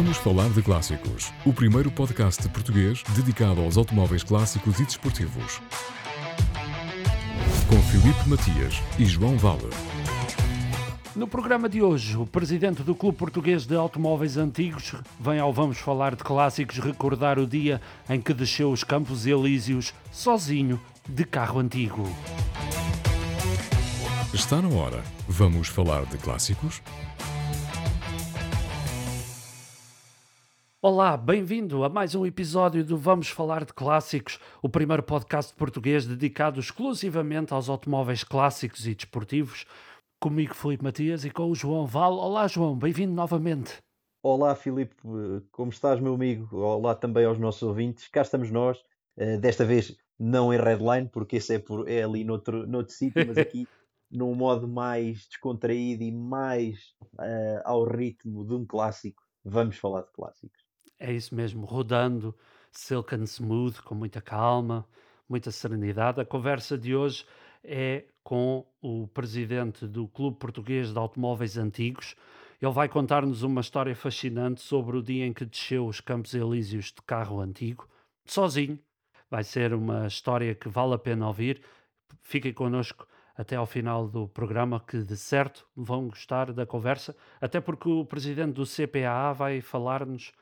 Vamos falar de clássicos. O primeiro podcast português dedicado aos automóveis clássicos e desportivos. Com Filipe Matias e João Vale. No programa de hoje, o presidente do Clube Português de Automóveis Antigos vem ao Vamos Falar de Clássicos recordar o dia em que desceu os Campos Elíseos sozinho de carro antigo. Está na hora. Vamos falar de clássicos? Olá, bem-vindo a mais um episódio do Vamos Falar de Clássicos, o primeiro podcast português dedicado exclusivamente aos automóveis clássicos e desportivos. Comigo, Felipe Matias, e com o João Val. Olá, João, bem-vindo novamente. Olá, Filipe, como estás, meu amigo? Olá também aos nossos ouvintes. Cá estamos nós, eh, desta vez não em Redline, porque esse é, por, é ali noutro, noutro sítio, mas aqui num modo mais descontraído e mais uh, ao ritmo de um clássico. Vamos falar de clássicos. É isso mesmo, rodando, silk and smooth, com muita calma, muita serenidade. A conversa de hoje é com o presidente do Clube Português de Automóveis Antigos. Ele vai contar-nos uma história fascinante sobre o dia em que desceu os Campos Elíseos de carro antigo, sozinho. Vai ser uma história que vale a pena ouvir. Fiquem connosco até ao final do programa, que de certo vão gostar da conversa, até porque o presidente do CPAA vai falar-nos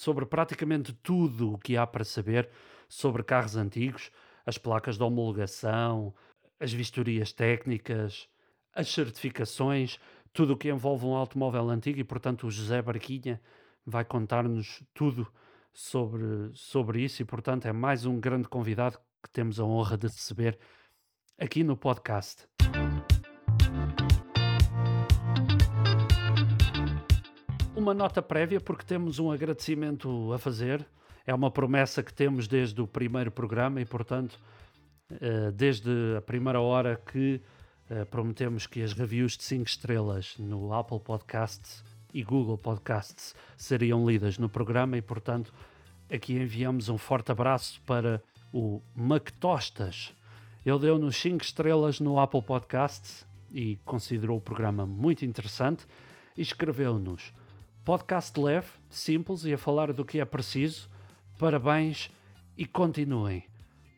sobre praticamente tudo o que há para saber sobre carros antigos, as placas de homologação, as vistorias técnicas, as certificações, tudo o que envolve um automóvel antigo e, portanto, o José Barquinha vai contar-nos tudo sobre, sobre isso e, portanto, é mais um grande convidado que temos a honra de receber aqui no podcast. Uma nota prévia, porque temos um agradecimento a fazer. É uma promessa que temos desde o primeiro programa e, portanto, eh, desde a primeira hora que eh, prometemos que as reviews de 5 estrelas no Apple Podcasts e Google Podcasts seriam lidas no programa e, portanto, aqui enviamos um forte abraço para o McTostas. Ele deu-nos 5 estrelas no Apple Podcasts e considerou o programa muito interessante e escreveu-nos podcast leve, simples e a falar do que é preciso. Parabéns e continuem.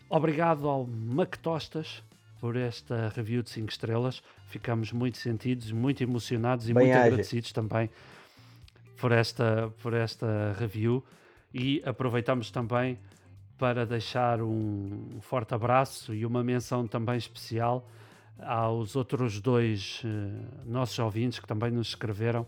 Obrigado ao McTostas por esta review de 5 estrelas. Ficamos muito sentidos, muito emocionados e Bem muito agradecidos também por esta, por esta review. E aproveitamos também para deixar um forte abraço e uma menção também especial aos outros dois uh, nossos ouvintes que também nos escreveram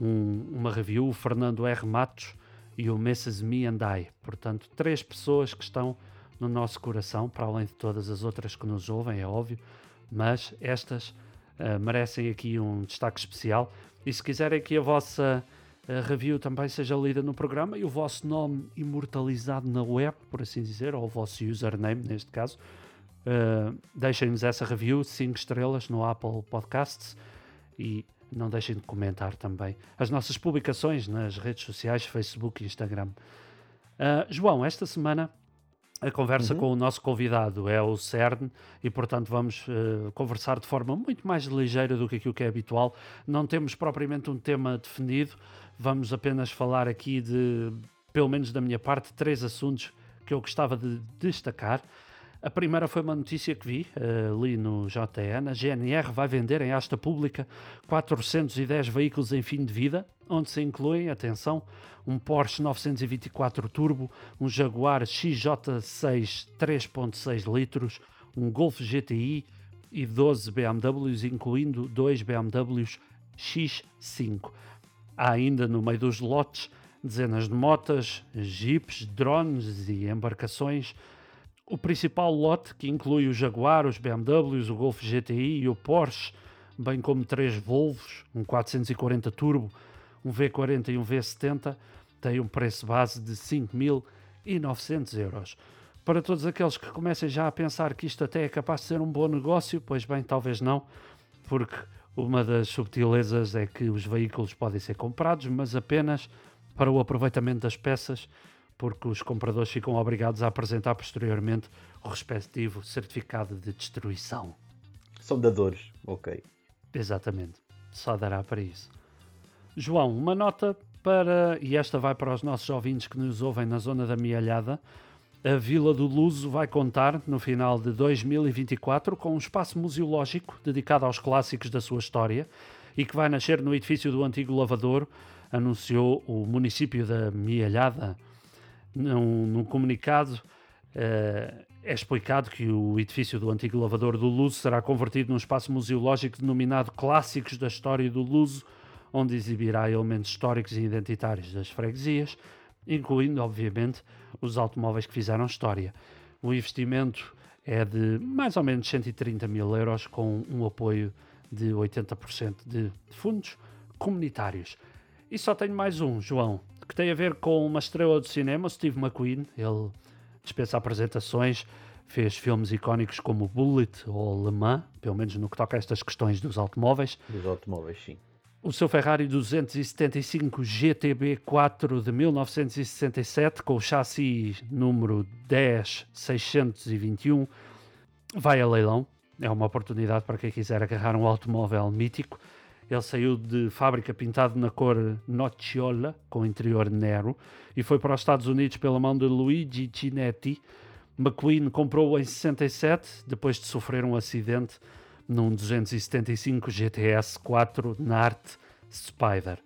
um, uma review, o Fernando R. Matos e o Mrs. Me and I. Portanto, três pessoas que estão no nosso coração, para além de todas as outras que nos ouvem, é óbvio, mas estas uh, merecem aqui um destaque especial. E se quiserem que a vossa uh, review também seja lida no programa e o vosso nome imortalizado na web, por assim dizer, ou o vosso username neste caso, uh, deixem-nos essa review, 5 estrelas no Apple Podcasts e não deixem de comentar também as nossas publicações nas redes sociais, Facebook e Instagram. Uh, João, esta semana a conversa uhum. com o nosso convidado é o CERN e, portanto, vamos uh, conversar de forma muito mais ligeira do que aquilo que é habitual. Não temos propriamente um tema definido, vamos apenas falar aqui de, pelo menos da minha parte, três assuntos que eu gostava de destacar. A primeira foi uma notícia que vi ali no JN. A GNR vai vender em asta pública 410 veículos em fim de vida, onde se incluem, atenção, um Porsche 924 Turbo, um Jaguar XJ6 3.6 litros, um Golf GTI e 12 BMWs, incluindo dois BMWs X5. Há ainda no meio dos lotes dezenas de motas, jeeps, drones e embarcações o principal lote, que inclui o Jaguar, os BMWs, o Golf GTI e o Porsche, bem como três Volvos, um 440 Turbo, um V40 e um V70, tem um preço base de 5.900 euros. Para todos aqueles que comecem já a pensar que isto até é capaz de ser um bom negócio, pois bem, talvez não, porque uma das subtilezas é que os veículos podem ser comprados, mas apenas para o aproveitamento das peças porque os compradores ficam obrigados a apresentar posteriormente o respectivo certificado de destruição. São dadores, ok. Exatamente, só dará para isso. João, uma nota para, e esta vai para os nossos ouvintes que nos ouvem na zona da Mialhada, a Vila do Luso vai contar, no final de 2024, com um espaço museológico dedicado aos clássicos da sua história e que vai nascer no edifício do antigo lavador, anunciou o município da Mialhada. Num, num comunicado, uh, é explicado que o edifício do antigo lavador do Luso será convertido num espaço museológico denominado Clássicos da História do Luso, onde exibirá elementos históricos e identitários das freguesias, incluindo, obviamente, os automóveis que fizeram história. O investimento é de mais ou menos 130 mil euros, com um apoio de 80% de fundos comunitários. E só tenho mais um, João, que tem a ver com uma estrela do cinema, Steve McQueen. Ele dispensa apresentações, fez filmes icónicos como Bullet ou Le Mans, pelo menos no que toca a estas questões dos automóveis. Dos automóveis, sim. O seu Ferrari 275 GTB4 de 1967, com o chassi número 10621, vai a leilão. É uma oportunidade para quem quiser agarrar um automóvel mítico. Ele saiu de fábrica pintado na cor Nocciola, com interior Nero, e foi para os Estados Unidos pela mão de Luigi Cinetti. McQueen comprou-o em 67, depois de sofrer um acidente num 275 GTS 4 Nart Spider.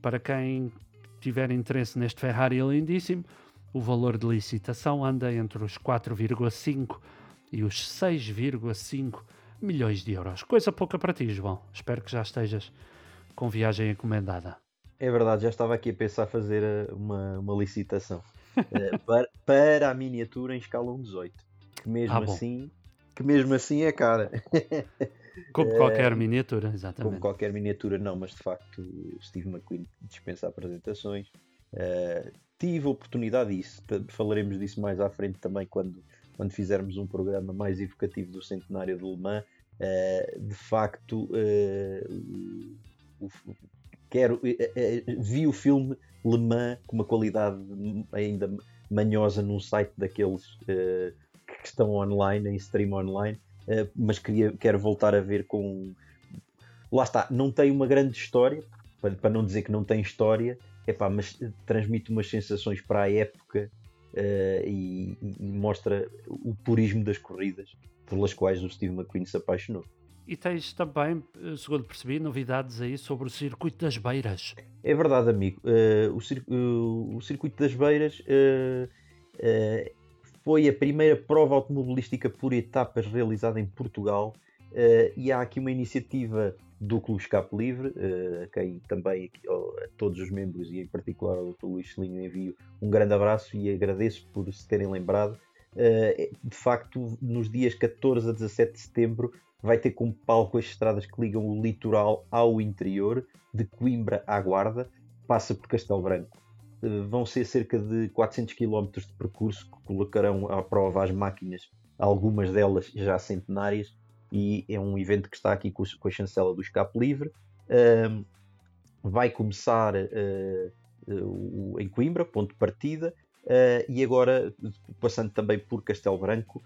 Para quem tiver interesse neste Ferrari lindíssimo, o valor de licitação anda entre os 4,5 e os 6,5 milhões de euros. Coisa pouca para ti, João. Espero que já estejas com viagem encomendada. É verdade, já estava aqui a pensar fazer eh, uma, uma licitação uh, para, para a miniatura em escala 1.18. Que mesmo ah, assim, que mesmo assim é cara. Como qualquer miniatura, exatamente. Como qualquer miniatura, não, mas de facto Steve McQueen dispensa apresentações. Uh, tive a oportunidade disso, falaremos disso mais à frente também quando, quando fizermos um programa mais evocativo do centenário de Le Mans. Uh, de facto, uh, o, quero, vi o filme Le Mans com uma qualidade ainda manhosa num site daqueles que estão online, em stream online, uh, mas queria, quero voltar a ver com. Lá está, não tem uma grande história, para, para não dizer que não tem história, epá, mas transmite umas sensações para a época uh, e, e, mostra o purismo das corridas pelas quais o Steve McQueen se apaixonou. E tens também, eh, segundo percebi, novidades aí sobre o Circuito das Beiras. É verdade, amigo. Uh, o, cir uh, o, Circuito das Beiras foi a primeira prova automobilística por etapas realizada em Portugal e há aqui uma iniciativa do Clube Escape Livre, uh, a quem também a todos os membros e em particular ao Dr. Luís Celinho envio um grande abraço e agradeço por se terem lembrado. Uh, de facto, nos dias 14 a 17 de setembro vai ter como palco as estradas que ligam o litoral ao interior, de Coimbra à Guarda, passa por Castelo Branco. Eh, vão ser cerca de 400 km de percurso que colocarão à prova as máquinas, algumas delas já centenárias, e é um evento que está aqui com, a chancela do Escape Livre. vai começar uh, em Coimbra, ponto de partida, uh, e agora passando também por Castelo Branco,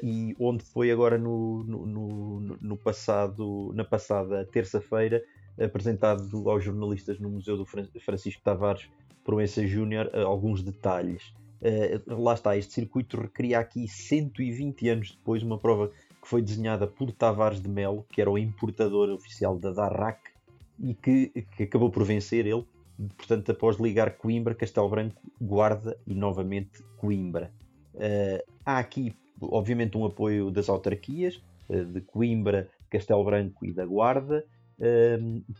e onde foi agora no, no, no, no passado, na passada terça-feira, apresentado aos jornalistas no Museu do Francisco Tavares Proença Júnior uh, alguns detalhes. Uh, lá está, este circuito recria aqui 120 anos depois uma prova que foi desenhada por Tavares de Melo, que era o importador oficial da Darrac e que, que acabou por vencer ele. Portanto, após ligar Coimbra, Castelo Branco, Guarda e novamente Coimbra. Uh, há aqui, obviamente, um apoio das autarquias de Coimbra, Castelo Branco e da Guarda.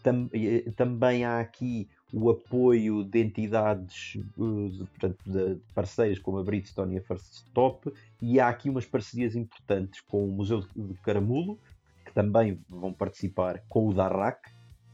Tam, também há aqui o apoio de entidades eh, portanto, de parceiras como a Bridgestone e a First Stop, e há aqui umas parcerias importantes com o Museu de Caramulo, que também vão participar com o DARRAC,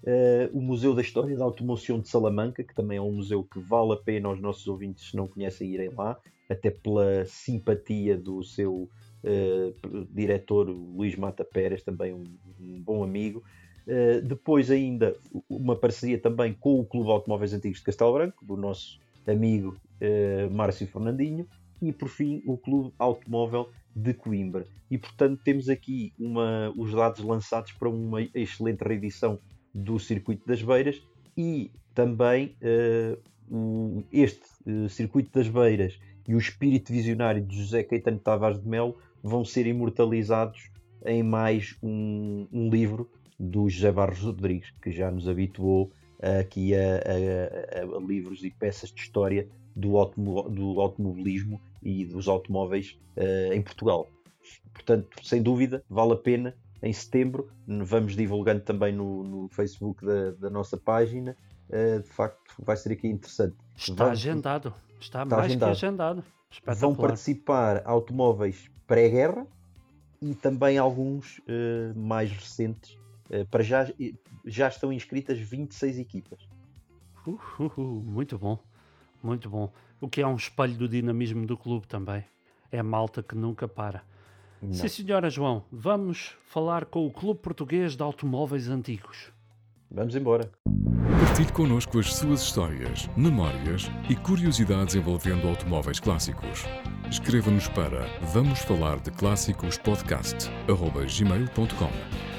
uh, o Museu da História da Automoção de Salamanca, que também é um museu que vale a pena aos nossos ouvintes, se não conhecem, irem lá, até pela simpatia do seu uh, diretor Luís Mata Pérez, também um, um bom amigo. Uh, depois ainda uma parceria também com o Clube Automóveis Antigos de Castelo Branco, do nosso amigo uh, Márcio Fernandinho, e por fim o Clube Automóvel de Coimbra. E portanto temos aqui uma, os dados lançados para uma excelente reedição do Circuito das Beiras e também uh, este Circuito das Beiras e o espírito visionário de José Caetano Tavares de Melo vão ser imortalizados em mais um, um livro do José Barros Rodrigues, que já nos habituou aqui a, a, a, livros e peças de história do, automo do automobilismo e dos automóveis uh, em Portugal. Portanto, sem dúvida, vale a pena. Em setembro, vamos divulgando também no, no Facebook da, da, nossa página. Uh, de facto, vai ser aqui interessante. Está vamos, agendado. Está, está mais agendado. que agendado. Vão participar automóveis pré-guerra e também alguns uh, mais recentes. Uh, para já, já estão inscritas 26 equipas. Uh, uh, uh, muito bom, muito bom. O que é um espelho do dinamismo do clube também. É a malta que nunca para. Não. Sim, senhora João, vamos falar com o Clube Português de Automóveis Antigos. Vamos embora. Partilhe connosco as suas histórias, memórias e curiosidades envolvendo automóveis clássicos. Escreva-nos para vamos falar de clássicos podcast@gmail.com.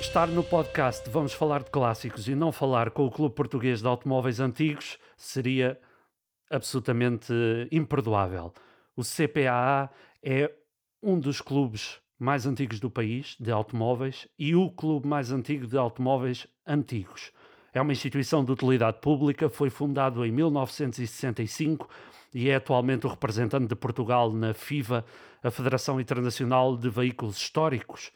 Estar no podcast Vamos falar de clássicos e não falar com o Clube Português de Automóveis Antigos seria absolutamente imperdoável. O CPAA é um dos clubes mais antigos do país de automóveis e o clube mais antigo de automóveis antigos. É uma instituição de utilidade pública, foi fundado em 1965 e é atualmente o representante de Portugal na FIVA, a Federação Internacional de Veículos Históricos.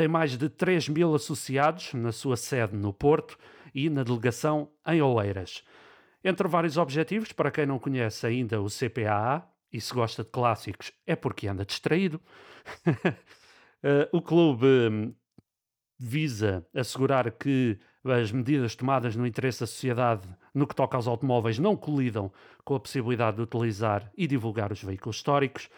Tem mais de 3 mil associados na sua sede no Porto e na delegação em Oeiras. Entre vários objetivos, para quem não conhece ainda o CPAA, e se gosta de clássicos é porque anda distraído, uh, o clube um, visa assegurar que as medidas tomadas no interesse da sociedade no que toca aos automóveis não colidam com a possibilidade de utilizar e divulgar os veículos históricos.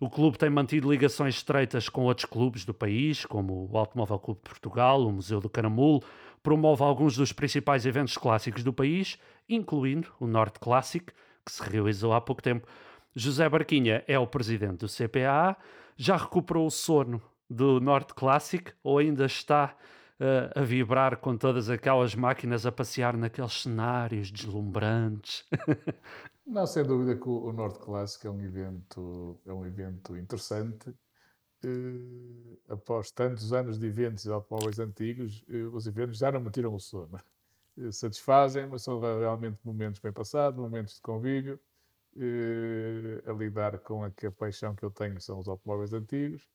O clube tem mantido ligações estreitas com outros clubes do país, como o Automóvel Clube de Portugal, o Museu do Caramulo, promove alguns dos principais eventos clássicos do país, incluindo o Norte Classic, que se realizou há pouco tempo. José Barquinha é o presidente do CPA, já recuperou o sono do Norte Classic ou ainda está uh, a vibrar com todas aquelas máquinas a passear naqueles cenários deslumbrantes? Não, sem dúvida que o, Norte Classic é um evento, é um evento interessante. Uh, após tantos anos de eventos de automóveis antigos, uh, os eventos já não me tiram o sono. Uh, satisfazem, mas são realmente momentos bem passados, momentos de convívio, a lidar com a, a paixão que eu tenho, são os automóveis antigos.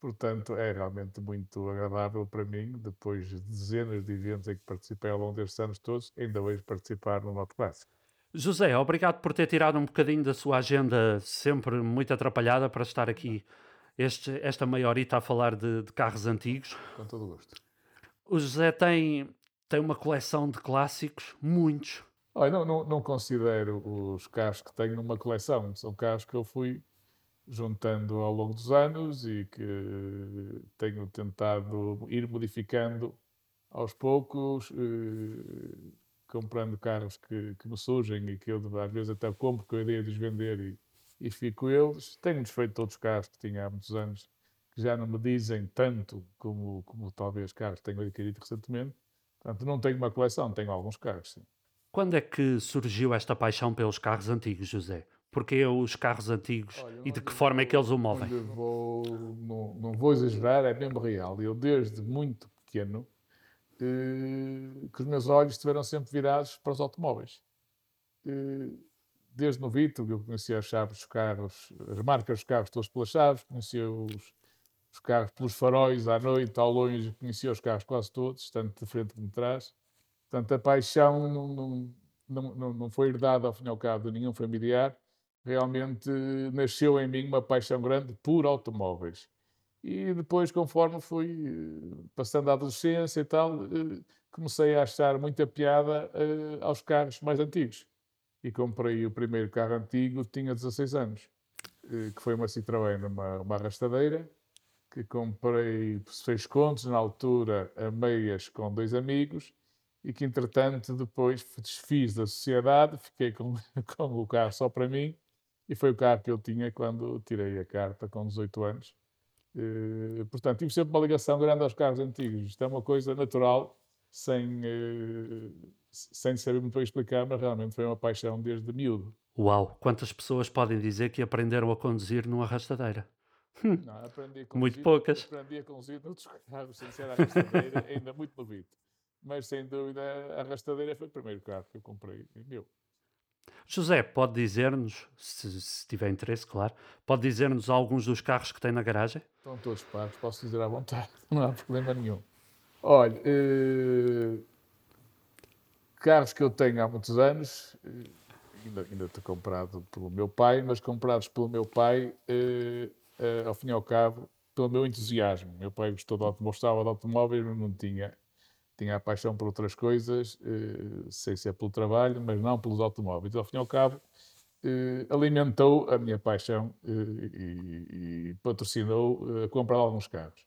Portanto, é realmente muito agradável para mim, depois de dezenas de eventos em que participei ao longo destes anos todos, ainda hoje participar no Moto Clássico. José, obrigado por ter tirado um bocadinho da sua agenda sempre muito atrapalhada para estar aqui este, esta meia horita a falar de, de carros antigos. Com todo o gosto. O José tem, tem uma coleção de clássicos, muitos. Olha, não, não, não considero os carros que tenho numa coleção, são carros que eu fui juntando ao longo dos anos e que tenho tentado ir modificando aos poucos, eh, comprando carros que, que, me surgem e que eu às vezes até compro com a ideia de os vender e, e fico eles. Tenho desfeito outros carros que tinha há muitos anos que já não me dizem tanto como, como talvez carros tenho adquirido recentemente. Portanto, não tenho uma coleção, tenho alguns carros, sim. Quando é que surgiu esta paixão pelos carros antigos, José? Porque os carros antigos Olha, e de que forma é que eles o movem? Vou, não, não, vou exagerar, é mesmo real. Eu, desde muito pequeno, que os meus olhos estiveram sempre virados para os automóveis. Eh, desde novito, eu conhecia as chaves dos carros, as marcas dos carros todos pelas chaves, conhecia os, os carros pelos faróis à noite, ao longe, conhecia os carros quase todos, tanto de frente como de trás. Portanto, a paixão não, não, não, não foi herdada, ao fim e ao cabo, de nenhum familiar realmente nasceu em mim uma paixão grande por automóveis. E depois, conforme fui eh, passando a adolescência e tal, eh, comecei a achar muita piada eh, aos carros mais antigos. E comprei o primeiro carro antigo, tinha 16 anos, que foi uma Citroën, uma, uma arrastadeira, que comprei por seis contos na altura, a meias com dois amigos, e que entretanto depois desfiz da sociedade, fiquei com, com o carro só para mim, e foi o carro que eu tinha quando tirei a carta com 18 anos. Uh, portanto, tive sempre uma ligação grande aos carros antigos. Isto é uma coisa natural. sem, uh, sem saber muito bem explicar, mas realmente foi uma paixão desde miúdo. Uau! Quantas pessoas podem dizer que aprenderam a conduzir numa arrastadeira? Não, aprendi a conduzir, muito poucas. Aprendi a conduzir noutros carros sem ser a arrastadeira, ainda muito novito. Mas sem dúvida a arrastadeira foi o primeiro carro que eu comprei, meu. José, pode dizer-nos, se, se, tiver interesse, claro, pode dizer-nos alguns dos carros que tem na garagem? Estão todos pagos, posso dizer à vontade, não há problema nenhum. Olha, eh, carros que eu tenho há muitos anos, eh, ainda, ainda estou comprado pelo meu pai, mas comprados pelo meu pai, eh, eh, ao fim e ao cabo, pelo meu entusiasmo. Meu pai gostou de automóveis, gostava de automóveis, mas não tinha tinha a paixão por outras coisas, eh, sei se é pelo trabalho, mas não pelos automóveis. Ao fim e ao cabo, eh, alimentou a minha paixão eh, e, patrocinou a comprar alguns carros.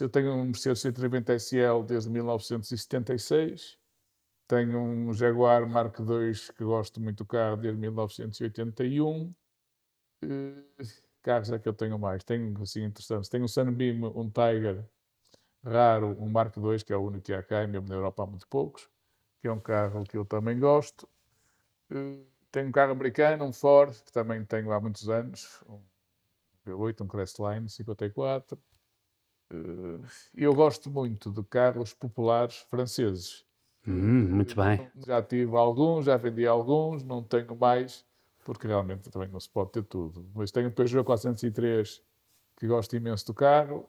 Eu tenho um Mercedes 190 SL desde 1976, tenho um Jaguar Mark II que gosto muito do carro desde 1981. Carros é que eu tenho mais. Tenho, assim, interessantes. Tenho um Sunbeam, um Tiger raro um Mark II, que é o único que há cá, e mesmo na Europa há muito poucos, que é um carro que eu também gosto. Uh, tenho um carro americano, um Ford, que também tenho há muitos anos, um V8, um Crestline 54. Uh, eu gosto muito de carros populares franceses. Hum, muito bem. Já tive alguns, já vendi alguns, não tenho mais, porque realmente também não se pode ter tudo. Mas tenho um Peugeot 403 que gosto imenso do carro.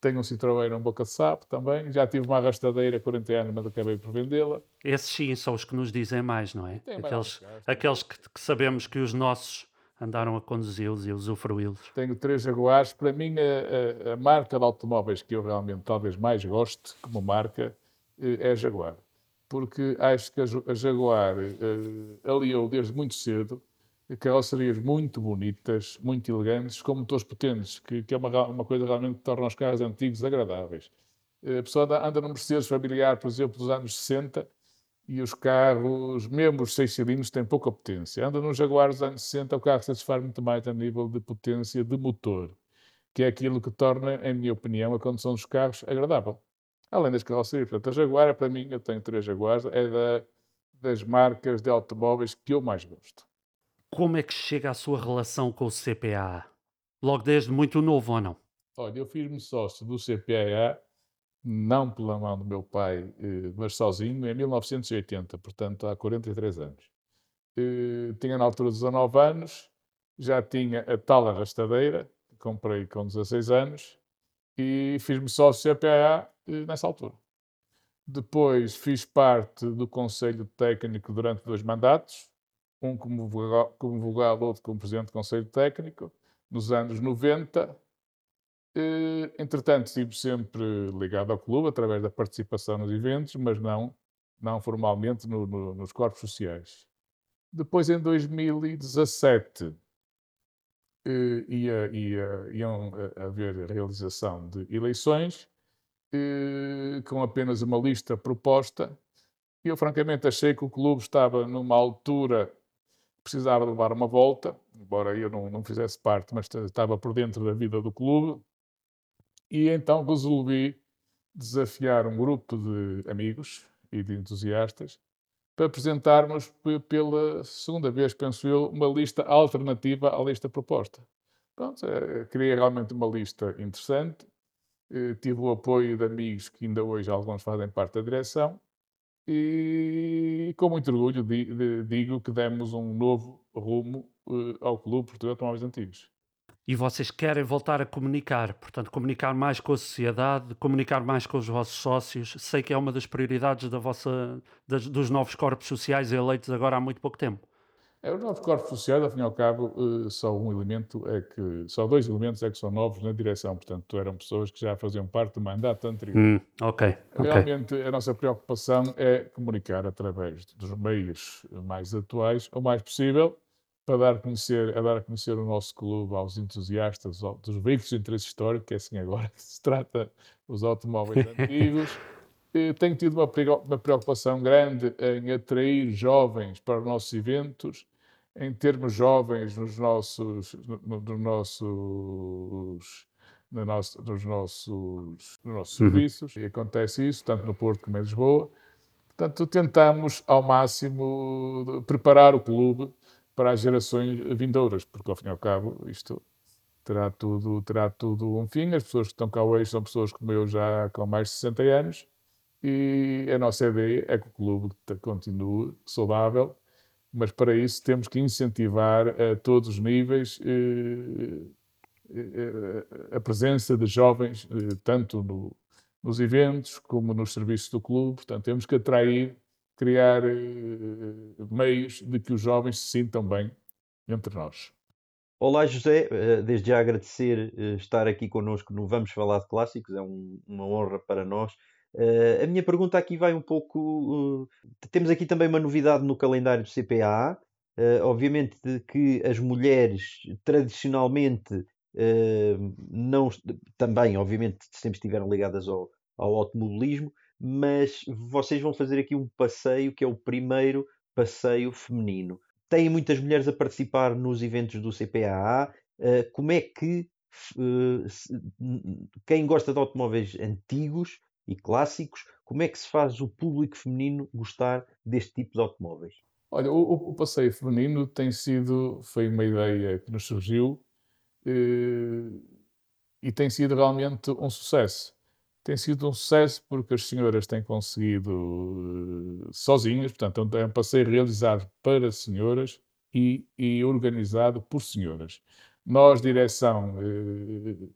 Tenho um Citroën, um boca de sapo também. Já tive uma arrastadeira 40 anos, mas acabei por vendê-la. Esses sim são os que nos dizem mais, não é? Aqueles, aqueles que, que, sabemos que os nossos andaram a conduzi-los e usufruí-los. Tenho três Jaguars. Para mim, a, a, a, marca de automóveis que eu realmente talvez mais goste como marca eh, é a Jaguar. Porque acho que a, Jaguar uh, aliou desde muito cedo carrocerias muito bonitas, muito elegantes, com motores potentes, que, que é uma, uma, coisa realmente que torna os carros antigos agradáveis. Eh, a pessoa anda, anda num Mercedes familiar, por exemplo, dos anos 60, e os carros, mesmo os 6 cilindros, têm pouca potência. Anda num Jaguar dos anos 60, o carro satisfaz muito mais a nível de potência de motor, que é aquilo que torna, em minha opinião, a condução dos carros agradável. Além das carrocerias. Portanto, a Jaguar, para mim, eu tenho três Jaguars, é da, das marcas de automóveis que eu mais gosto como é que chega a sua relação com o CPA? Logo desde muito novo ou não? Olha, eu fiz-me sócio do CPA, não pela mão do meu pai, eh, mas sozinho, em 1980, portanto há 43 anos. Eh, tinha na altura 19 anos, já tinha a tal arrastadeira, que comprei com 16 anos, e fiz-me sócio do CPA eh, nessa altura. Depois fiz parte do Conselho Técnico durante dois mandatos, um como vogal, outro como presidente do Conselho Técnico, nos anos 90. E, entretanto, estive sempre ligado ao clube através da participação nos eventos, mas não, não formalmente no, no, nos corpos sociais. Depois, em 2017, ia, ia, iam haver a realização de eleições com apenas uma lista proposta. Eu, francamente, achei que o clube estava numa altura precisava levar uma volta, embora eu não, não fizesse parte, mas estava por dentro da vida do clube, e então resolvi desafiar um grupo de amigos e de entusiastas para apresentarmos pela segunda vez, penso eu, uma lista alternativa à lista proposta. Pronto, é, criei realmente uma lista interessante, eh, tive o apoio de amigos que ainda hoje alguns fazem parte da direção, e com muito orgulho digo que demos um novo rumo eh, ao Clube Portugal de Automóveis Antigos. E vocês querem voltar a comunicar, portanto, comunicar mais com a sociedade, comunicar mais com os vossos sócios. Sei que é uma das prioridades da vossa, das, dos novos corpos sociais eleitos agora há muito pouco tempo. É, corpos sociais, ao fim e ao cabo, eh, só um elemento é que, só dois elementos é que são novos na direção, portanto, eram pessoas que já faziam parte do mandato anterior. Hum, ok. Realmente, a nossa preocupação é comunicar através dos meios mais atuais, o mais possível, para dar a conhecer, a dar a conhecer o nosso clube aos entusiastas dos veículos de interesse histórico, que é assim agora que se trata os automóveis antigos. Tenho tido uma preocupação grande em atrair jovens para os nossos eventos, em termos jovens nos nossos, nos nossos no nosso, nos nossos, nos nossos uhum. serviços, e acontece isso, tanto no Porto como em Lisboa. Portanto, tentamos ao máximo preparar o clube para as gerações vindouras, porque ao fim e ao cabo isto terá tudo, terá tudo um fim. As pessoas que estão cá hoje são pessoas como eu já com mais de 60 anos e a nossa ideia é que o clube continue saudável, mas para isso temos que incentivar a todos os níveis eh, eh, a presença de jovens, eh, tanto no, nos eventos como nos serviços do clube. Portanto, temos que atrair, criar meios de que os jovens se sintam bem entre nós. Olá José, desde já agradecer estar aqui connosco no Vamos Falar de Clássicos, é um, uma honra para nós. Uh, a minha pergunta aqui vai um pouco. Uh, temos aqui também uma novidade no calendário do CPAA. Uh, obviamente que as mulheres tradicionalmente não também, obviamente, sempre estiveram ligadas ao, ao automobilismo, mas vocês vão fazer aqui um passeio que é o primeiro passeio feminino. Têm muitas mulheres a participar nos eventos do CPAA. como é que quem gosta de automóveis antigos e clássicos, como é que se faz o público feminino gostar deste tipo de automóveis? Olha, o, o passeio feminino tem sido, foi uma ideia que nos surgiu eh, e tem sido realmente um sucesso. Tem sido um sucesso porque as senhoras têm conseguido eh, sozinhas, portanto, é um passeio realizado para senhoras e, e organizado por senhoras. Nós, direção, eh,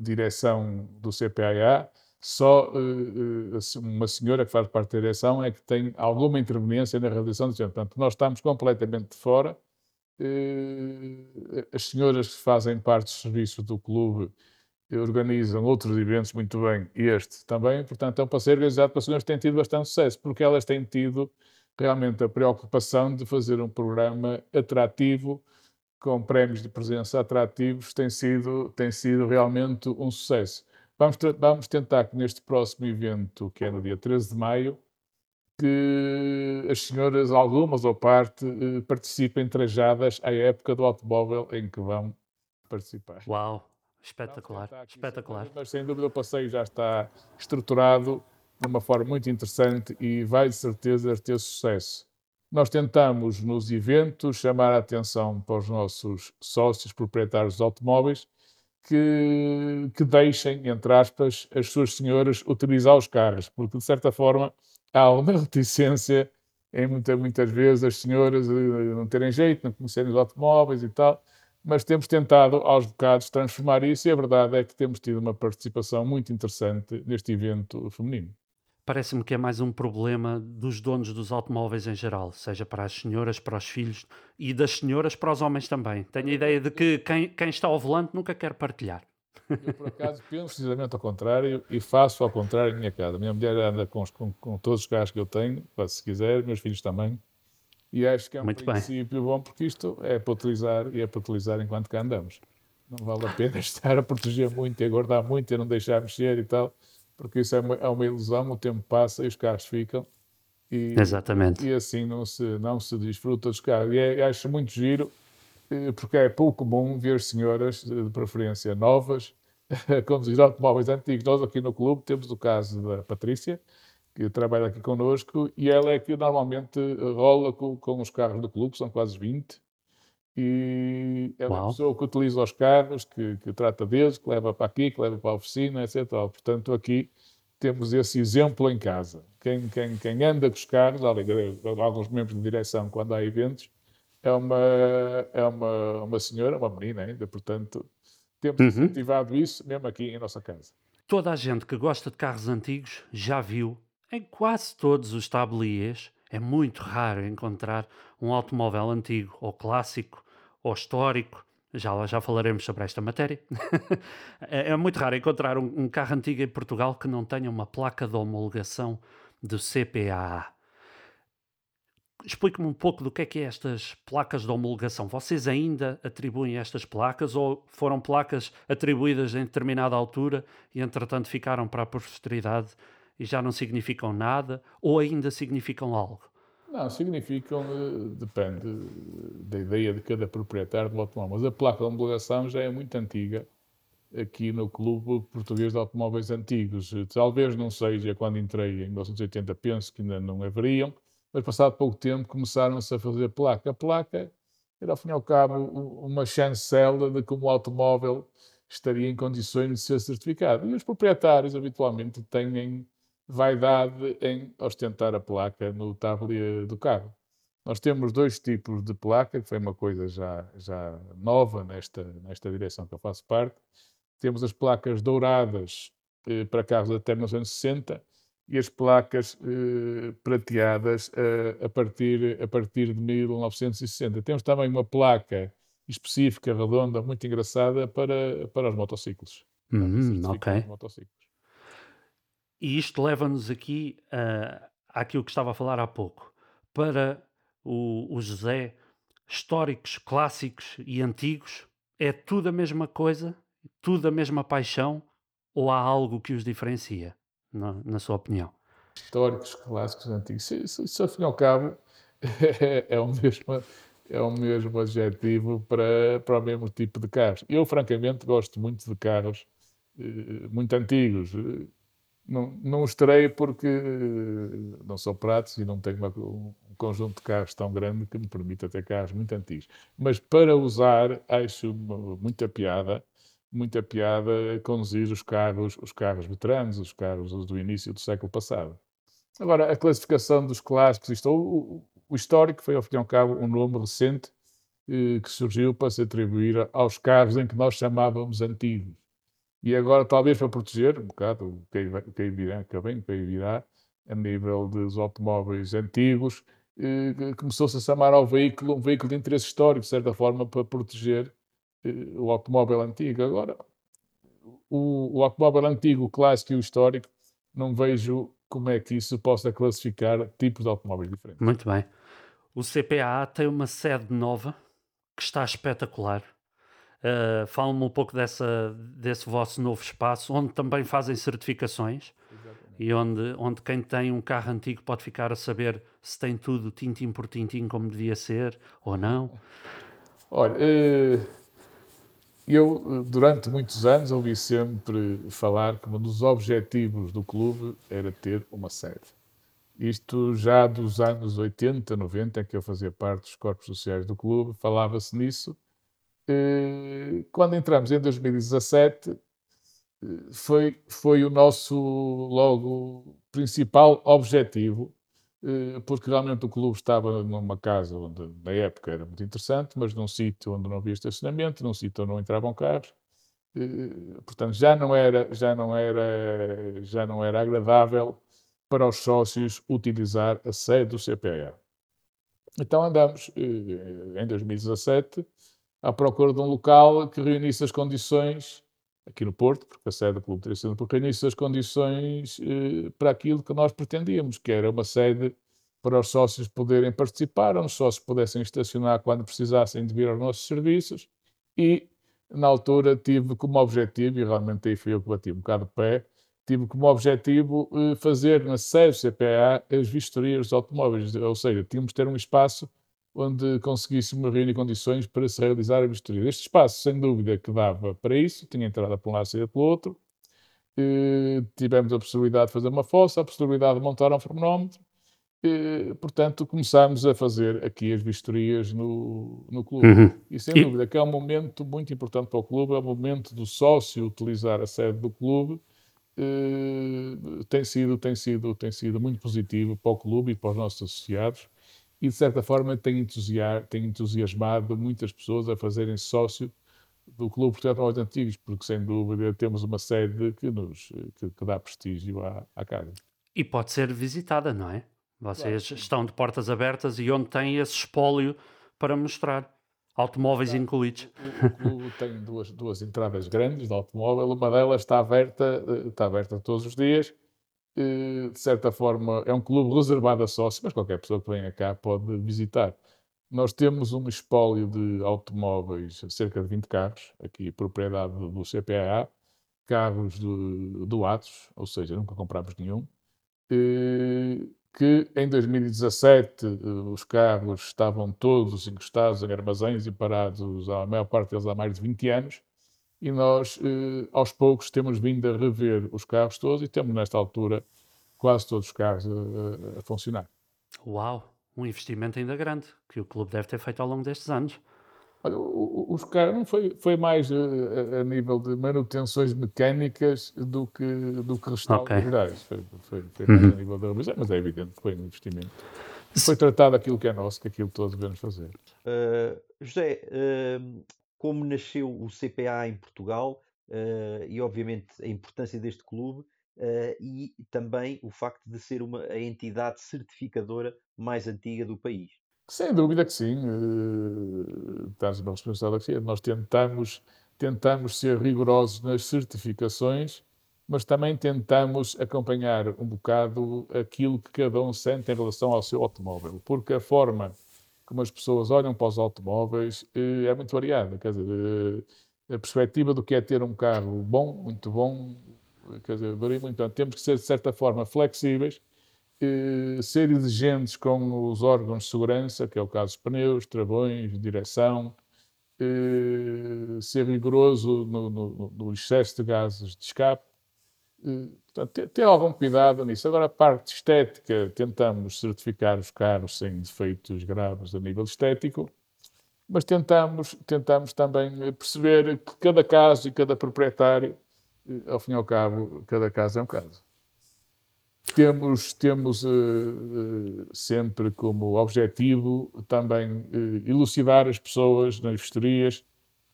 direção do CPAA, só uh, uma senhora que faz parte da direção é que tem alguma interveniência na realização do centro. Portanto, nós estamos completamente de fora. Uh, as senhoras que fazem parte do serviço do clube organizam outros eventos muito bem, este também. Portanto, é um passeio organizado para senhoras que têm tido bastante sucesso, porque elas têm tido realmente a preocupação de fazer um programa atrativo, com prémios de presença atrativos, tem sido, tem sido realmente um sucesso. Vamos, vamos tentar que neste próximo evento, que é no dia 13 de maio, que as senhoras, algumas ou parte, eh, participem trajadas à época do automóvel em que vão participar. Uau, espetacular, espetacular. Mas sem dúvida o passeio já está estruturado de uma forma muito interessante e vai de certeza ter sucesso. Nós tentamos nos eventos chamar a atenção para os nossos sócios proprietários de automóveis que, que deixem, entre aspas, as suas senhoras utilizar os carros, porque de certa forma há uma reticência em muita, muitas vezes as senhoras não terem jeito, não conhecerem os automóveis e tal, mas temos tentado aos bocados transformar isso e a verdade é que temos tido uma participação muito interessante neste evento feminino parece-me que é mais um problema dos donos dos automóveis em geral, seja para as senhoras, para os filhos e das senhoras para os homens também. Tenho a ideia de que quem, quem está ao volante nunca quer partilhar. Eu, por acaso, penso precisamente ao contrário e faço ao contrário em minha casa. Minha mulher anda com, com, com todos os carros que eu tenho, se quiser, meus filhos também. E acho que é um Muito princípio bem. bom, porque isto é para utilizar e é para utilizar enquanto cá andamos. Não vale a pena estar a proteger muito e a guardar muito e não deixar mexer e tal porque isso é uma, é uma ilusão, o tempo passa e os carros ficam. E, Exatamente. E assim não se, não se desfruta dos carros. E é, acho muito giro, eh, porque é pouco comum ver senhoras, de preferência novas, conduzir automóveis antigos. Nós aqui no clube temos o caso da Patrícia, que trabalha aqui connosco, e ela é que normalmente rola com, com os carros do clube, são quase 20, e é uma pessoa que utiliza os carros, que, que, trata deles, que leva para aqui, que leva para a oficina, etc. Portanto, aqui temos esse exemplo em casa. Quem, quem, quem anda com os carros, alguns membros de direção, quando há eventos, é uma, é uma, uma senhora, uma menina ainda, portanto, temos uhum. incentivado isso mesmo aqui em nossa casa. Toda a gente que gosta de carros antigos já viu em quase todos os tabliers é muito raro encontrar um automóvel antigo ou clássico ou histórico. Já, já falaremos sobre esta matéria. é, é, muito raro encontrar um, um, carro antigo em Portugal que não tenha uma placa de homologação do CPAA. Explique-me um pouco do que é que é estas placas de homologação. Vocês ainda atribuem estas placas ou foram placas atribuídas em determinada altura e entretanto ficaram para a posteridade e já não significam nada ou ainda significam algo? Não, significam, eh, depende da ideia de cada proprietário do automóvel. Mas a placa de homologação já é muito antiga aqui no Clube Português de Automóveis Antigos. Talvez não seja quando entrei em 1980, penso que ainda não haveriam, mas passado pouco tempo começaram-se a fazer placa. A placa era, ao fim e ao cabo, uma chancela de como o automóvel estaria em condições de ser certificado. E os proprietários, habitualmente, têm vaidade em ostentar a placa no tablet do carro. Nós temos dois tipos de placa, que foi uma coisa já, já nova nesta, nesta direção que eu faço parte. Temos as placas douradas eh, para carros até 1960 e as placas eh, prateadas eh, a, partir, a partir de 1960. Temos também uma placa específica, redonda, muito engraçada para, para os motociclos. Uhum, ok. Motociclos. E isto leva-nos aqui uh, àquilo que estava a falar há pouco. Para o, o José, históricos, clássicos e antigos, é tudo a mesma coisa, tudo a mesma paixão, ou há algo que os diferencia, na, na sua opinião? Históricos, clássicos, antigos. Isso, isso, ao cabo, é, é, o mesmo, é o mesmo adjetivo para, para o mesmo tipo de carros. Eu, francamente, gosto muito de carros eh, muito antigos. Não, não os terei porque eh, não sou pratos e não tenho uma, um conjunto de carros tão grande que me permita ter carros muito antigos. Mas para usar, acho muita piada, muita piada conduzir os carros, os carros veteranos, os carros do início do século passado. Agora, a classificação dos clássicos, isto, o, o histórico foi, ao fim e ao cabo, um nome recente eh, que surgiu para se atribuir aos carros em que nós chamávamos antigos. E agora, talvez para proteger um bocado o que aí virá, que bem, que aí virá, a nível dos automóveis antigos, eh, começou-se a chamar ao veículo um veículo de interesse histórico, de certa forma, para proteger eh, o automóvel antigo. Agora, o, o automóvel antigo, o clássico e o histórico, não vejo como é que isso possa classificar tipos de automóveis diferentes. Muito bem. O CPA tem uma sede nova que está espetacular. Uh, Fala-me um pouco dessa, desse vosso novo espaço, onde também fazem certificações Exatamente. e onde, onde quem tem um carro antigo pode ficar a saber se tem tudo tintim por tintim como devia ser ou não. Olha, eh, eu durante muitos anos ouvi sempre falar que um dos objetivos do clube era ter uma sede. Isto já dos anos 80, 90, em que eu fazia parte dos corpos sociais do clube, falava-se nisso eh, quando entramos em 2017, eh, foi, foi o nosso logo principal objetivo, eh, porque realmente o clube estava numa casa onde na época era muito interessante, mas num sítio onde não havia estacionamento, num sítio onde não entravam carros, portanto já não era já não era já não era agradável para os sócios utilizar a sede do CPA. Então andamos em 2017 à procura de um local que reunisse as condições, aqui no Porto, porque a sede do Clube teria sido, reunisse as condições eh, para aquilo que nós pretendíamos, que era uma sede para os sócios poderem participar, onde os sócios pudessem estacionar quando precisassem de vir aos nossos serviços e, na altura, tive como objetivo, e realmente aí fui eu que bati um bocado de pé, tive como objetivo eh, fazer na sede CPA as vistorias dos automóveis, ou seja, tínhamos de ter um espaço onde conseguíssemos reunir condições para se realizar a vistoria. Este espaço, sem dúvida, que dava para isso, tinha entrada por um lado e saída pelo outro. E, tivemos a possibilidade de fazer uma fossa, a possibilidade de montar um frenómetro. E, portanto, começámos a fazer aqui as vistorias no, no clube. Uhum. E sem e... dúvida que é um momento muito importante para o clube, é o momento do sócio utilizar a sede do clube. tem sido, tem sido, tem sido muito positivo para o clube e para os nossos associados e de certa forma tem, tem entusiasmado muitas pessoas a fazerem sócio do Clube Portugal aos Antigos, porque sem dúvida temos uma sede que nos que, que dá prestígio à, à casa. E pode ser visitada, não é? Vocês claro. estão de portas abertas e onde tem esse espólio para mostrar. Automóveis claro. incluídos. O, o, clube tem duas, duas entradas grandes de automóvel, uma delas está aberta, eh, está aberta todos os dias de certa forma, é um clube reservado a sócios, mas qualquer pessoa que venha cá pode visitar. Nós temos um espólio de automóveis, cerca de 20 carros, aqui propriedade do CPAA, carros do, do Atos, ou seja, nunca comprámos nenhum, que em 2017 os carros estavam todos encostados em armazéns e parados, a maior parte deles há mais de 20 anos, e nós, eh, aos poucos, temos vindo a rever os carros todos e temos, nesta altura, quase todos os carros a, a funcionar. Uau! Um investimento ainda grande que o clube deve ter feito ao longo destes anos. Olha, os carros não foi, foi mais a, a, nível de manutenções mecânicas do que, do que restauros okay. gerais. Foi, foi, foi mais uhum. a nível da revisão, mas é evidente que foi um investimento. Foi tratado aquilo que é nosso, que aquilo todos devemos fazer. Uh, José, uh, como nasceu o CPA em Portugal uh, e, obviamente, a importância deste clube e também o facto de ser uma, a entidade certificadora mais antiga do país. Sem dúvida que sim. Uh, estás sim. Nós tentamos, tentamos ser rigorosos nas certificações, mas também tentamos acompanhar um bocado aquilo que cada um sente em relação ao seu automóvel, porque a forma como as pessoas olham para os automóveis é muito variada. Quer dizer, uh, a perspectiva do que é ter um carro bom, muito bom, quer dizer, varia muito. Então, temos que ser, de certa forma, flexíveis eh, ser exigentes com os órgãos de segurança, que é o caso dos pneus, travões, direção, eh, ser rigoroso no, no, no, excesso de gases de escape. Eh, portanto, ter, ter, algum cuidado nisso. Agora, a parte estética, tentamos certificar os carros sem defeitos graves a nível estético, mas tentamos, tentamos também perceber que cada caso e cada proprietário, ao fim e ao cabo, cada caso é um caso. Temos, temos uh, uh, sempre como objetivo também uh, elucidar as pessoas nas vistorias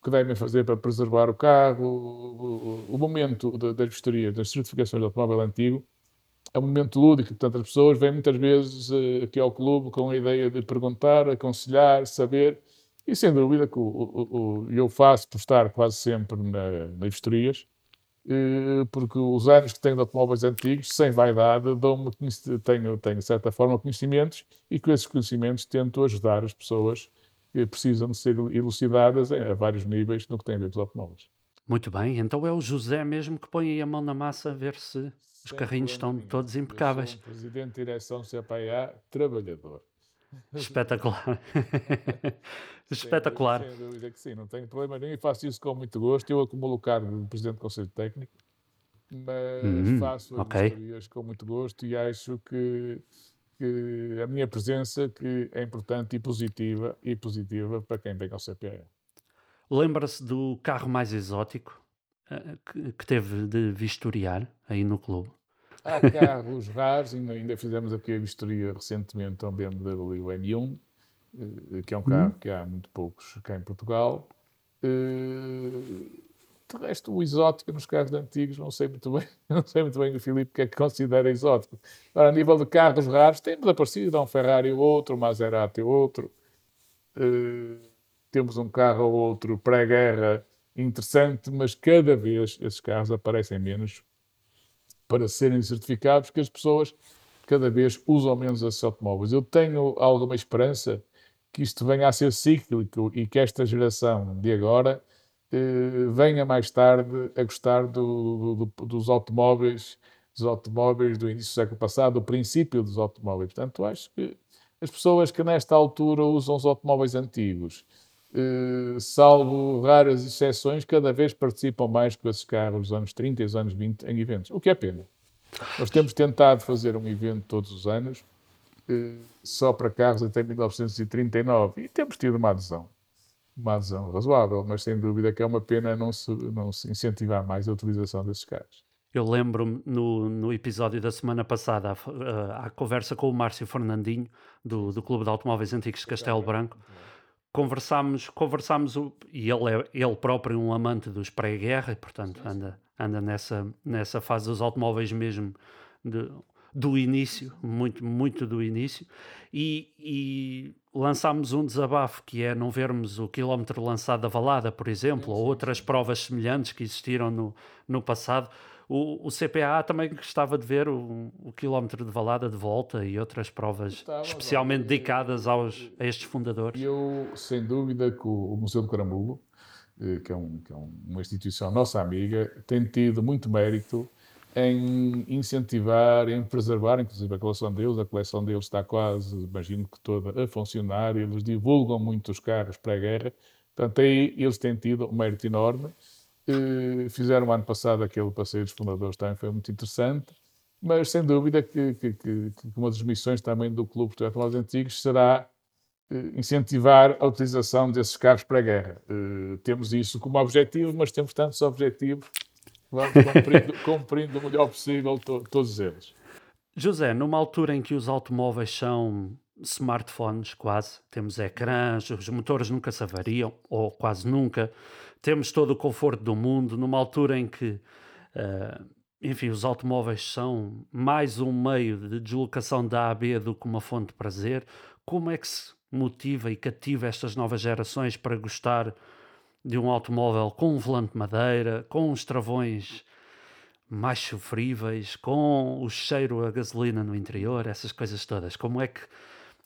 que devem fazer para preservar o carro. O, o, o momento das vistorias, das certificações do automóvel antigo, é um momento lúdico. Portanto, as pessoas vêm muitas vezes aqui ao clube com a ideia de perguntar, aconselhar, saber. E sem dúvida que o, o, eu faço por estar quase sempre na, nas vistorias eh, porque os anos que tenho de automóveis antigos, sem vaidade, dão-me, tenho, tenho, de certa forma, conhecimentos e com esses conhecimentos tento ajudar as pessoas que precisam de ser elucidadas a vários níveis no que tem a ver com os automóveis. Muito bem, então é o José mesmo que põe a mão na massa a ver se os carrinhos estão todos impecáveis. Um presidente de direção CPA, trabalhador. Espetacular. Espetacular. Sem, sem dúvida que sim, não tenho problema nenhum e faço isso com muito gosto. Eu acumulo o cargo de Presidente do Conselho Técnico, mas hum, faço okay. as com muito gosto e acho que, que, a minha presença que é importante e positiva, e positiva para quem vem ao CPE. Lembra-se do carro mais exótico uh, que, que teve de vistoriar aí no clube? Há carros raros, ainda, ainda fizemos aqui a vistoria recentemente a um BMW M1, eh, que é um carro uhum. que há muito poucos cá em Portugal. Eh, de resto, o exótico nos carros antigos, não sei muito bem, não sei muito bem o Filipe que é que considera exótico. Agora, a nível de carros raros, temos aparecido um Ferrari ou outro, Maserati ou outro. Uh, temos um carro ou outro pré-guerra interessante, mas cada vez esses carros aparecem menos para serem certificados, que as pessoas cada vez usam menos esses automóveis. Eu tenho alguma esperança que isto venha a ser cíclico e que esta geração de agora venha mais tarde a gostar do, do, dos automóveis, dos automóveis do início do século passado, do princípio dos automóveis. Portanto, acho que as pessoas que nesta altura usam os automóveis antigos, eh, salvo raras exceções, cada vez participam mais com esses carros dos anos 30 e dos anos 20 em eventos, o que é pena. Nós temos tentado fazer um evento todos os anos, eh, só para carros até 1939, e temos tido uma adesão, uma adesão razoável, mas sem dúvida que é uma pena não se, não se incentivar mais a utilização desses carros. Eu lembro-me no, no episódio da semana passada, a, a, conversa com o Márcio Fernandinho, do, do Clube de Automóveis Antigos de Castelo Branco conversámos, conversámos e ele é ele próprio um amante dos pré-guerra, portanto anda, anda nessa, nessa fase dos automóveis mesmo de, do início, muito, muito do início, e, e lançámos um desabafo que é não vermos o quilómetro lançado da Valada, por exemplo, ou outras provas semelhantes que existiram no, no passado, o, o CPA também gostava de ver o, o quilómetro de Valada de volta e outras provas Gostava, especialmente dedicadas aos, a estes fundadores. Eu, sem dúvida, que o Museu do Caramulo, eh, que é, um, que é uma instituição nossa amiga, tem tido muito mérito em incentivar, em preservar, inclusive a coleção deles. A coleção deles está quase, imagino que toda a funcionar. Eles divulgam muito os carros pré-guerra. Portanto, aí eles têm tido um mérito enorme Uh, fizeram ano passado aquele passeio dos fundadores, também foi muito interessante. Mas sem dúvida que, que, que, uma das missões também do Clube de Automóveis Antigos será uh, incentivar a utilização desses carros para a guerra. Uh, temos isso como objetivo, mas temos tantos objetivos vamos cumprindo, cumprindo o melhor possível to, todos eles. José, numa altura em que os automóveis são smartphones, quase, temos ecrãs, os motores nunca se avariam, ou quase nunca, temos todo o conforto do mundo, numa altura em que, uh, enfim, os automóveis são mais um meio de deslocação da A a B do que uma fonte de prazer, como é que se motiva e cativa estas novas gerações para gostar de um automóvel com um volante de madeira, com uns travões mais sofríveis, com o cheiro a gasolina no interior, essas coisas todas. Como é que,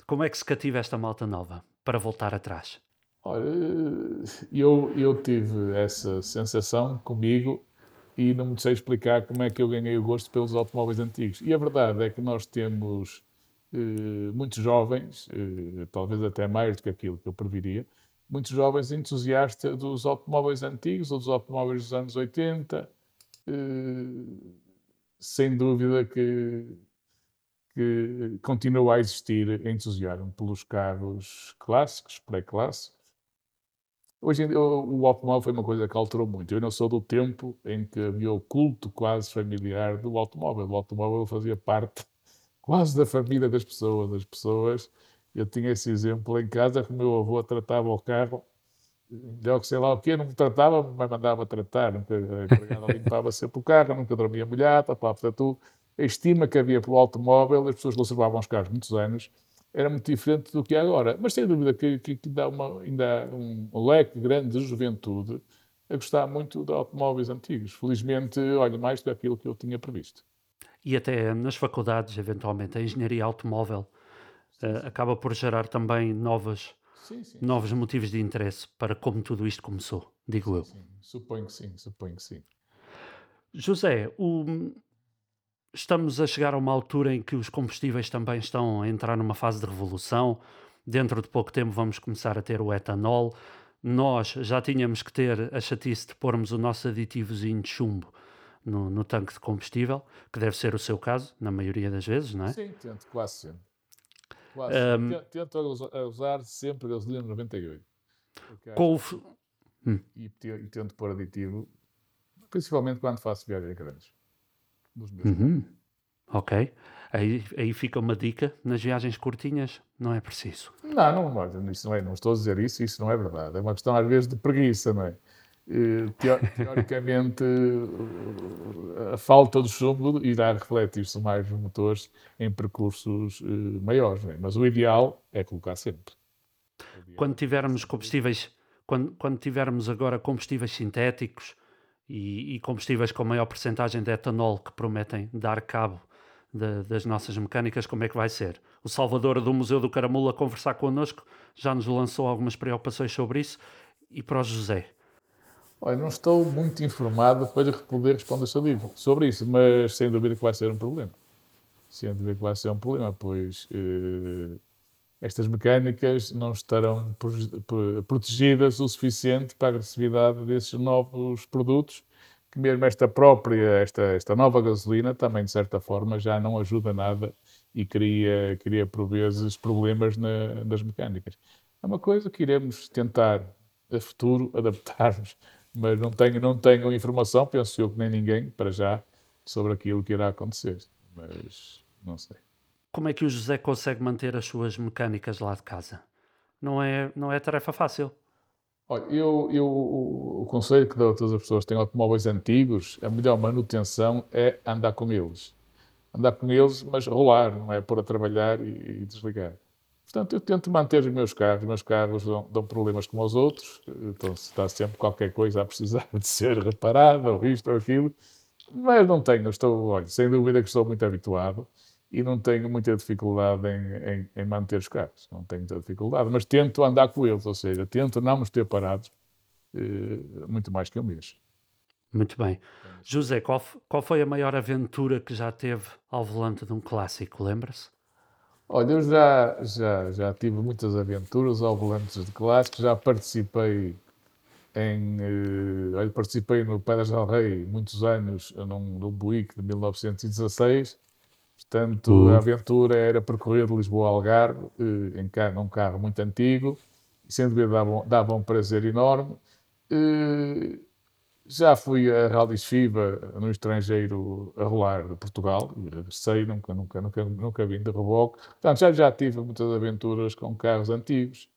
como é que se cativa esta malta nova para voltar atrás? Olha, eu, eu tive essa sensação comigo e não me sei explicar como é que eu ganhei o gosto pelos automóveis antigos. E a verdade é que nós temos eh, muitos jovens, eh, talvez até mais do que aquilo que eu previria, muitos jovens entusiastas dos automóveis antigos ou dos automóveis dos anos 80, eh, sem dúvida que, que continua a existir entusiasmo pelos carros clássicos, pré-clássicos. Hoje em dia, o automóvel foi uma coisa que alterou muito. Eu não sou do tempo em que havia o culto quase familiar do automóvel. O automóvel fazia parte quase da família das pessoas. As pessoas, eu tinha esse exemplo em casa que o meu avô tratava o carro melhor que sei lá o quê, não me tratava, mas mandava tratar, nunca, a limpava sempre o carro, nunca dormia molhado, pá, portanto, a estima que havia pelo automóvel, as pessoas conservavam os carros muitos anos, era muito diferente do que é agora. Mas sem dúvida que, que, que dá uma, ainda há um leque grande de juventude a gostar muito de automóveis antigos. Felizmente, olha, mais do que aquilo que eu tinha previsto. E até nas faculdades, eventualmente, a engenharia automóvel uh, acaba por gerar também novas sim, sim. novos motivos de interesse para como tudo isto começou, digo eu. Suponho que sim, suponho que sim. José, o... estamos a chegar a uma altura em que os combustíveis também estão a entrar numa fase de revolução. Dentro de pouco tempo vamos começar a ter o etanol. Nós já tínhamos que ter a chatice de pormos o nosso aditivozinho de chumbo no, no tanque de combustível, que deve ser o seu caso, na maioria das vezes, não é? Sim, tento, quase sempre. Um, tento usar sempre gasolina 98. Com o... Hum. E, e tento pôr aditivo, principalmente quando faço viagens grandes. Uhum. Ok. Aí, aí fica uma dica, nas viagens curtinhas não é preciso. Não, não, isso não, é, não estou a dizer isso, isso não é verdade. É uma questão às vezes de preguiça, não é? teoricamente, a falta do chumbo irá refletir-se mais nos motores em percursos eh, maiores, é? mas o ideal é colocar sempre. Quando tivermos combustíveis, quando, quando tivermos agora combustíveis sintéticos e, e combustíveis com maior porcentagem de etanol que prometem dar cabo de, das nossas mecânicas, como é que vai ser? O Salvador do Museu do Caramulo a conversar connosco já nos lançou algumas preocupações sobre isso. E para o José, Olha, não estou muito informado para poder responder sobre isso, mas sem dúvida que vai ser um problema. Sem dúvida que vai ser um problema, pois eh, estas mecânicas não estarão protegidas o suficiente para a agressividade desses novos produtos, que mesmo esta própria, esta, esta nova gasolina, também de certa forma já não ajuda nada e cria, cria por vezes problemas na, nas mecânicas. É uma coisa que iremos tentar a futuro adaptar-nos mas não tenho, não tenho informação, penso eu que nem ninguém, para já, sobre aquilo que irá acontecer. Mas não sei. Como é que o José consegue manter as suas mecânicas lá de casa? Não é, não é tarefa fácil. Olha, eu, eu, o, o conselho que dou a todas as pessoas que têm automóveis antigos, a melhor manutenção é andar com eles. Andar com eles, mas rolar, não é pôr a trabalhar e, e desligar. Portanto, eu tento manter os meus carros. Os meus carros dão, dão problemas como os outros. Então, está sempre qualquer coisa a precisar de ser reparada, ou isto ou aquilo. Mas não tenho, estou, olha, sem dúvida que estou muito habituado e não tenho muita dificuldade em, em, em, manter os carros. Não tenho muita dificuldade, mas tento andar com eles, ou seja, tento não nos ter parados eh, muito mais que um mês. Muito bem. José, qual, qual foi a maior aventura que já teve ao volante de um clássico, lembra-se? Olha, eu já, já, já tive muitas aventuras ao volantes de clássicos, já participei em, uh, participei no Pedras del Rei muitos anos num, num Buick de 1916. Portanto, uhum. a aventura era percorrer de Lisboa a Algarve uh, em carro, num carro muito antigo. E, sem dúvida, dava, dava um prazer enorme. Uh, já fui a Rallys FIBA no estrangeiro a rolar de Portugal, sei, nunca, nunca, nunca, nunca vim de reboque. Portanto, já, já tive muitas aventuras com carros antigos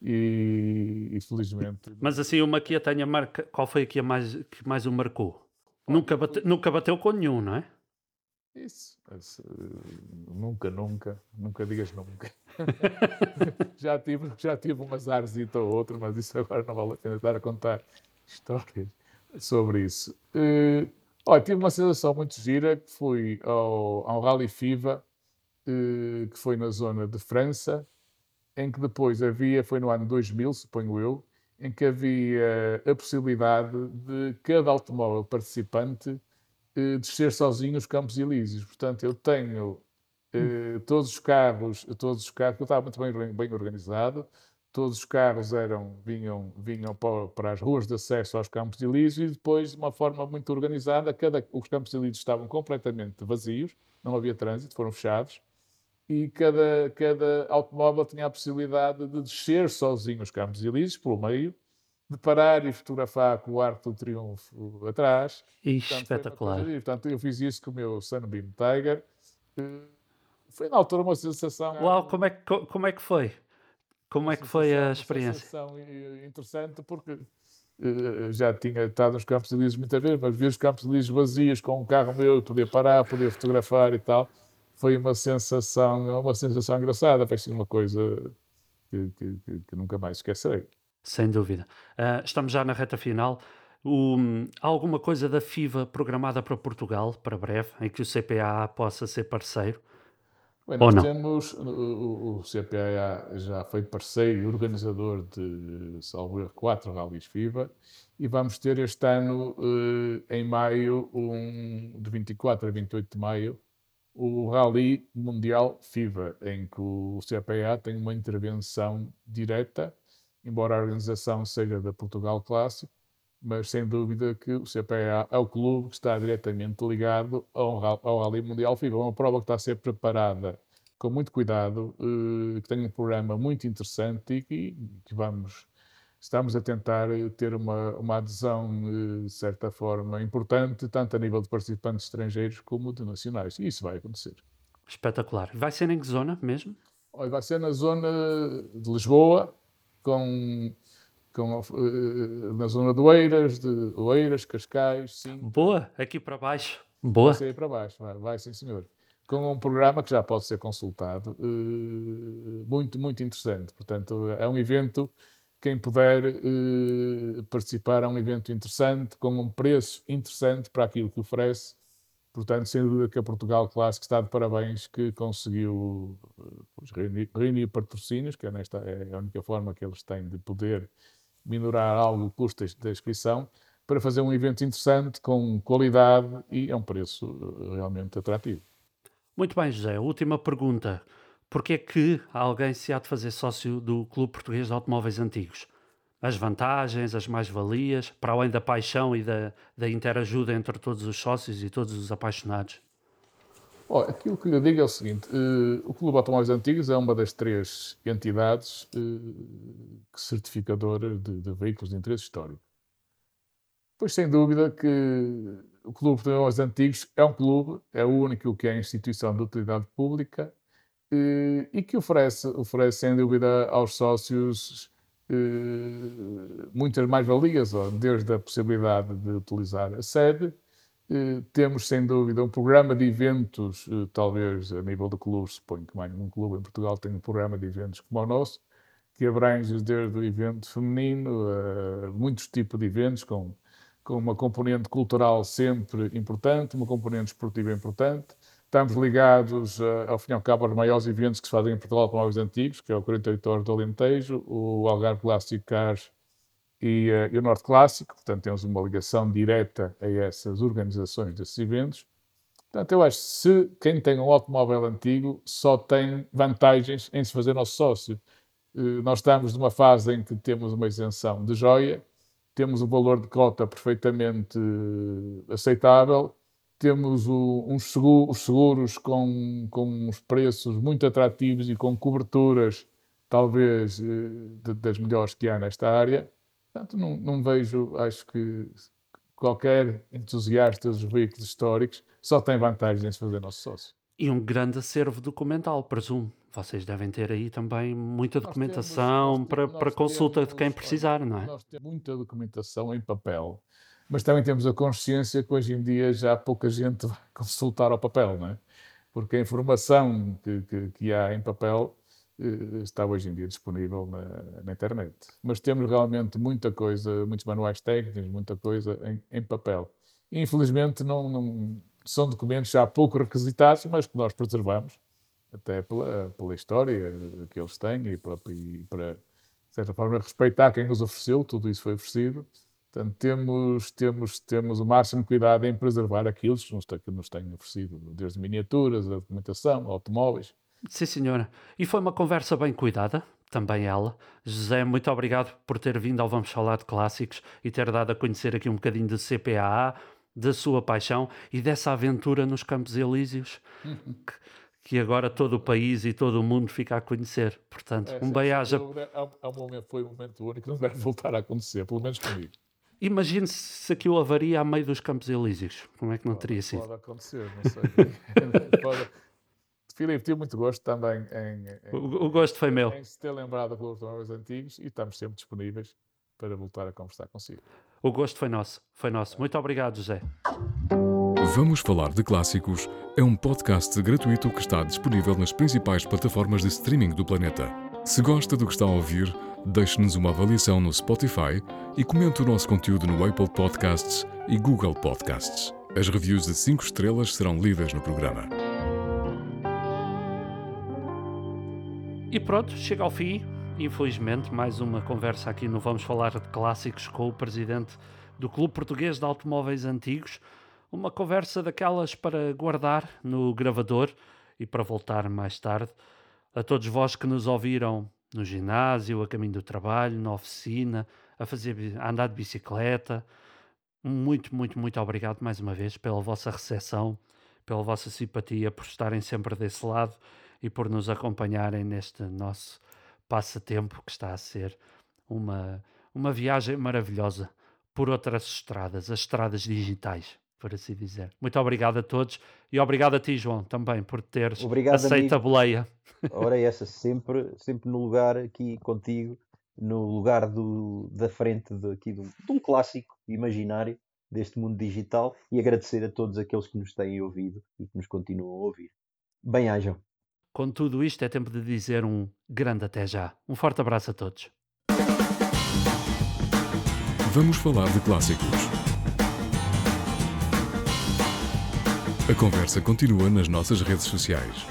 e, e felizmente. Mas assim, uma que a tenha marca, qual foi a que, a mais, que mais o marcou? Nunca, bate, nunca bateu com nenhum, não é? Isso, isso nunca, nunca, nunca digas nunca. já, tive, já tive um azarzito ou outro, mas isso agora não vale a pena estar a contar histórias sobre isso. Uh, olha, tive uma sensação muito gira que fui ao, ao Rally FIVA, uh, que foi na zona de França, em que depois havia, foi no ano 2000, suponho eu, em que havia a possibilidade de cada automóvel participante uh, descer sozinho os Campos Elíseos. Portanto, eu tenho todos os carros, todos os carros, eu estava muito bem, bem organizado, todos os carros eram, vinham, vinham para, as ruas de acesso aos Campos de Elísio e depois, de uma forma muito organizada, cada, os Campos de Elísio estavam completamente vazios, não havia trânsito, foram fechados, e cada, cada automóvel tinha a possibilidade de descer sozinho os Campos de Elísio, pelo meio, de parar e fotografar com o Arco do Triunfo atrás. Ixi, portanto, espetacular. Portanto, eu fiz isso com o meu Sunbeam Tiger. Foi na altura uma sensação. Uau, como é que, como é que foi? Como é que foi a experiência? Uma interessante porque uh, já tinha estado nos Campos Elíseos muitas vezes, mas vi os Campos Elíseos vazios com um carro meu, podia parar, podia fotografar e tal. Foi uma sensação, uma sensação engraçada, foi assim uma coisa que, que, que, nunca mais esquecerei. Sem dúvida. Uh, estamos já na reta final. O, há alguma coisa da FIVA programada para Portugal, para breve, em que o CPA possa ser parceiro? Bem, nós não? temos, o, o CPA já foi parceiro e organizador de, salvo quatro rallies FIBA e vamos ter este ano, eh, em maio, um, de 24 a 28 de maio, o Rally Mundial FIBA, em que o CPA tem uma intervenção direta, embora a organização seja da Portugal Clássico, mas sem dúvida que o CPA é o clube que está diretamente ligado ao, ao Rally Mundial FIBA. É uma prova que está a ser preparada com muito cuidado, uh, que tem um programa muito interessante e que, que, vamos, estamos a tentar ter uma, uma adesão, uh, de certa forma, importante, tanto a nível de participantes estrangeiros como de nacionais. E isso vai acontecer. Espetacular. Vai ser em que zona mesmo? Vai ser na zona de Lisboa, com com, uh, na zona de Oeiras, de Oeiras, Cascais, sim. Boa, aqui para baixo. Boa. Vai para baixo, vai, vai sim senhor. Com um programa que já pode ser consultado, uh, muito, muito interessante. Portanto, é um evento, quem puder uh, participar, é um evento interessante, com um preço interessante para aquilo que oferece. Portanto, sem dúvida que a Portugal Clássico está de parabéns que conseguiu reunir, reunir patrocínios, que é, nesta, é a única forma que eles têm de poder minorar algo o custo da inscrição, para fazer um evento interessante, com qualidade e a um preço eh, realmente atrativo. Muito bem, José. Última pergunta. Porquê é que alguém se há de fazer sócio do Clube Português de Automóveis Antigos? As vantagens, as mais-valias, para além da paixão e da, da interajuda entre todos os sócios e todos os apaixonados? Oh, aquilo que lhe digo é o seguinte: uh, o Clube Automóveis Antigos é uma das três entidades uh, certificadoras de, de, veículos de interesse histórico. Pois, sem dúvida, que o Clube Automóveis Antigos é um clube, é o único que é instituição de utilidade pública uh, e que oferece, oferece, sem dúvida, aos sócios muitas mais-valias, desde a possibilidade de utilizar a sede eh, temos, sem dúvida, um programa de eventos, eh, talvez a nível de clubes, suponho que mais um clube em Portugal tem um programa de eventos como o nosso, que abrange desde o evento feminino a muitos tipos de eventos, com, com uma componente cultural sempre importante, uma componente esportiva importante. Estamos ligados, ao fim e ao cabo, aos maiores eventos que se fazem em Portugal com os antigos, que é o 48 Horas do Alentejo, o Algarve Classic Cars e, uh, e, o Norte Clássico, portanto temos uma ligação direta a essas organizações desses eventos. Portanto, eu acho que se quem tem um automóvel antigo só tem vantagens em se fazer nosso sócio. Uh, nós estamos numa fase em que temos uma isenção de joia, temos o valor de cota perfeitamente aceitável, temos o, uns seguros, seguros com, com uns preços muito atrativos e com coberturas talvez de, das melhores que há nesta área. Portanto, não, não vejo, acho que qualquer entusiasta dos veículos históricos só tem vantagens em se fazer nosso sócio. E um grande acervo documental, presumo. Vocês devem ter aí também muita documentação temos, para, para consulta temos, de quem precisar, não é? Nós temos muita documentação em papel, mas também temos a consciência que hoje em dia já pouca gente vai consultar ao papel, não é? Porque a informação que, que, que há em papel está hoje em dia disponível na, na, internet. Mas temos realmente muita coisa, muitos manuais técnicos, muita coisa em, em papel. Infelizmente, não, não são documentos já pouco requisitados, mas que nós preservamos, até pela, pela história que eles têm e para, e para, de certa forma, respeitar quem os ofereceu, tudo isso foi oferecido. Portanto, temos, temos, temos o máximo cuidado em preservar aquilo que nos, que nos têm oferecido, desde miniaturas, a documentação, automóveis. Sim, senhora. E foi uma conversa bem cuidada, também ela. José, muito obrigado por ter vindo ao Vamos Falar de Clássicos e ter dado a conhecer aqui um bocadinho de CPAA, da sua paixão e dessa aventura nos Campos Elíseos que, que, agora todo o país e todo o mundo fica a conhecer. Portanto, é, um bem-aja. Foi um momento único, não deve voltar a acontecer, pelo menos comigo. Imagine-se se aquilo avaria a meio dos Campos Elíseos. Como é que não pode, teria sido? Pode acontecer, não sei. pode... Filipe, tive muito gosto também em, em o, o, gosto foi meu. Em se ter lembrado dos automóveis antigos e estamos sempre disponíveis para voltar a conversar consigo. O gosto foi nosso, foi nosso. Muito obrigado, José. Vamos Falar de Clássicos é um podcast gratuito que está disponível nas principais plataformas de streaming do planeta. Se gosta do que está a ouvir, deixe-nos uma avaliação no Spotify e comente o nosso conteúdo no Apple Podcasts e Google Podcasts. As reviews de 5 estrelas serão lidas no programa. E pronto, chega ao fim infelizmente, mais uma conversa aqui no Vamos Falar de Clássicos com o presidente do Clube Português de Automóveis Antigos. Uma conversa daquelas para guardar no gravador e para voltar mais tarde. A todos vós que nos ouviram no ginásio, a caminho do trabalho, na oficina, a, fazer, a andar de bicicleta, muito, muito, muito obrigado mais uma vez pela vossa recepção, pela vossa simpatia, por estarem sempre desse lado e por nos acompanharem neste nosso passatempo que está a ser uma, uma viagem maravilhosa por outras estradas, as estradas digitais, por assim dizer. Muito obrigado a todos e obrigado a ti, João, também por teres obrigado, aceito amigo. a boleia. Ora, é essa, sempre, sempre no lugar aqui contigo, no lugar do, da frente de, aqui de um, de um clássico imaginário deste mundo digital e agradecer a todos aqueles que nos têm ouvido e que nos continuam a ouvir. Bem-ajam. Com tudo isto, é tempo de dizer um grande até já. Um forte abraço a todos. Vamos falar de clássicos. A conversa continua nas nossas redes sociais.